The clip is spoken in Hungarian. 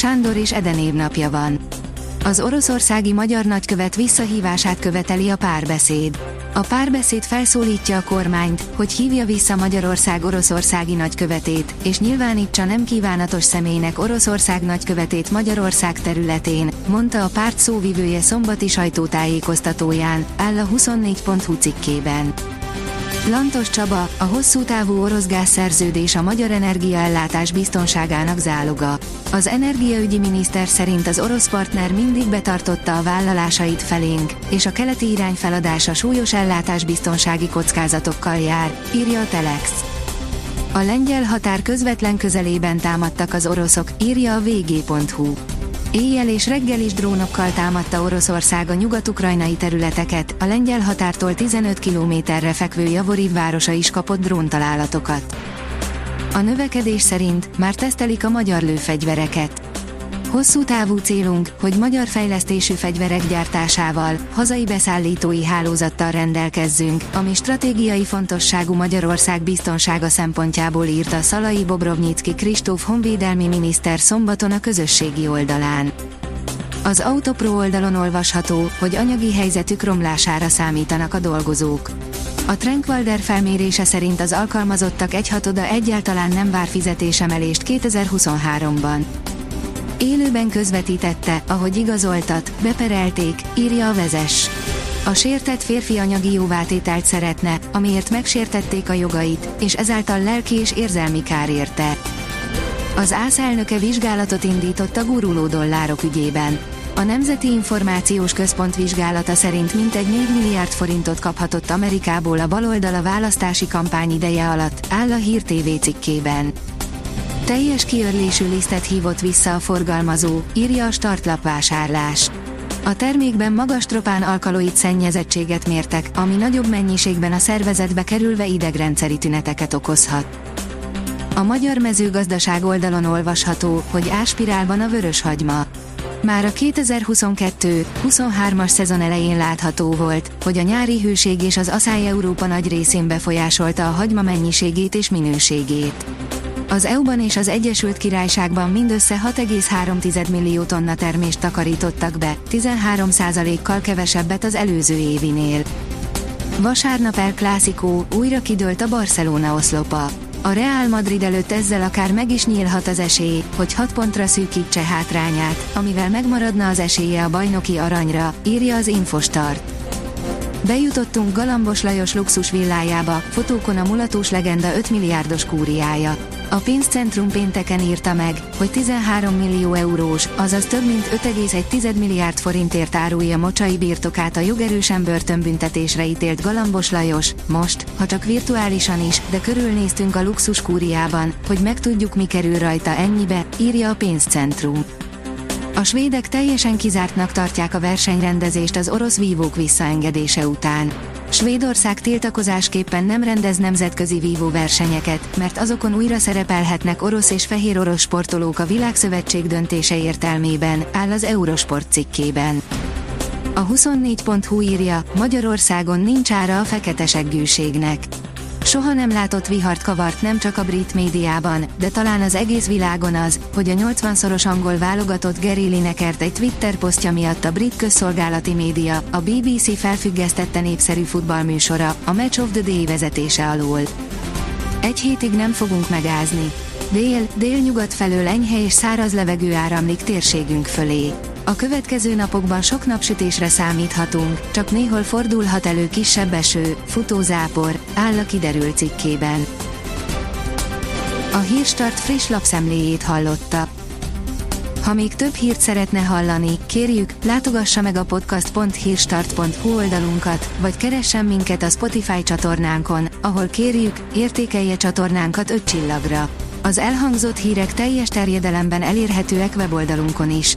Sándor és Eden évnapja van. Az oroszországi magyar nagykövet visszahívását követeli a párbeszéd. A párbeszéd felszólítja a kormányt, hogy hívja vissza Magyarország oroszországi nagykövetét, és nyilvánítsa nem kívánatos személynek Oroszország nagykövetét Magyarország területén, mondta a párt szóvivője szombati sajtótájékoztatóján, áll a 24.hu cikkében. Lantos Csaba, a hosszú távú orosz gázszerződés a magyar energiaellátás biztonságának záloga. Az energiaügyi miniszter szerint az orosz partner mindig betartotta a vállalásait felénk, és a keleti irány feladása súlyos ellátásbiztonsági kockázatokkal jár, írja a Telex. A lengyel határ közvetlen közelében támadtak az oroszok, írja a vg.hu. Éjjel és reggel is drónokkal támadta Oroszország a nyugat-ukrajnai területeket, a lengyel határtól 15 kilométerre fekvő Javoriv városa is kapott dróntalálatokat. A növekedés szerint már tesztelik a magyar lőfegyvereket. Hosszú távú célunk, hogy magyar fejlesztésű fegyverek gyártásával, hazai beszállítói hálózattal rendelkezzünk, ami stratégiai fontosságú Magyarország biztonsága szempontjából írta Szalai Bobrovnyicki Kristóf honvédelmi miniszter szombaton a közösségi oldalán. Az Autopro oldalon olvasható, hogy anyagi helyzetük romlására számítanak a dolgozók. A Trankwalder felmérése szerint az alkalmazottak egyhatoda egyáltalán nem vár fizetésemelést 2023-ban. Élőben közvetítette, ahogy igazoltat, beperelték, írja a vezes. A sértett férfi anyagi jóvátételt szeretne, amiért megsértették a jogait, és ezáltal lelki és érzelmi kár érte. Az ÁSZ elnöke vizsgálatot indított a guruló dollárok ügyében. A Nemzeti Információs Központ vizsgálata szerint mintegy 4 milliárd forintot kaphatott Amerikából a baloldal a választási kampány ideje alatt, áll a Hír TV cikkében. Teljes kiörlésű lisztet hívott vissza a forgalmazó, írja a startlap. A termékben magas tropán alkaloid szennyezettséget mértek, ami nagyobb mennyiségben a szervezetbe kerülve idegrendszeri tüneteket okozhat. A magyar mezőgazdaság oldalon olvasható, hogy áspirálban a vörös hagyma. Már a 2022-23-as szezon elején látható volt, hogy a nyári hőség és az aszály Európa nagy részén befolyásolta a hagyma mennyiségét és minőségét. Az EU-ban és az Egyesült Királyságban mindössze 6,3 millió tonna termést takarítottak be, 13%-kal kevesebbet az előző évinél. Vasárnap El Clásico, újra kidőlt a Barcelona oszlopa. A Real Madrid előtt ezzel akár meg is nyílhat az esély, hogy 6 pontra szűkítse hátrányát, amivel megmaradna az esélye a bajnoki aranyra, írja az Infostart. Bejutottunk Galambos Lajos luxus villájába, fotókon a mulatós legenda 5 milliárdos kúriája. A pénzcentrum pénteken írta meg, hogy 13 millió eurós, azaz több mint 5,1 milliárd forintért árulja mocsai birtokát a jogerősen börtönbüntetésre ítélt Galambos Lajos, most, ha csak virtuálisan is, de körülnéztünk a luxus kúriában, hogy megtudjuk mi kerül rajta ennyibe, írja a pénzcentrum. A svédek teljesen kizártnak tartják a versenyrendezést az orosz vívók visszaengedése után. Svédország tiltakozásképpen nem rendez nemzetközi vívó versenyeket, mert azokon újra szerepelhetnek orosz és fehér orosz sportolók a világszövetség döntése értelmében, áll az Eurosport cikkében. A 24.hu írja, Magyarországon nincs ára a fekete seggűségnek. Soha nem látott vihart kavart nem csak a brit médiában, de talán az egész világon az, hogy a 80-szoros angol válogatott Gary Linekert egy Twitter posztja miatt a brit közszolgálati média, a BBC felfüggesztette népszerű futballműsora, a Match of the Day vezetése alól. Egy hétig nem fogunk megázni. Dél, délnyugat felől enyhe és száraz levegő áramlik térségünk fölé. A következő napokban sok napsütésre számíthatunk, csak néhol fordulhat elő kisebb eső, futózápor, áll a kiderült cikkében. A Hírstart friss lapszemléjét hallotta. Ha még több hírt szeretne hallani, kérjük, látogassa meg a podcast.hírstart.hu oldalunkat, vagy keressen minket a Spotify csatornánkon, ahol kérjük, értékelje csatornánkat 5 csillagra. Az elhangzott hírek teljes terjedelemben elérhetőek weboldalunkon is.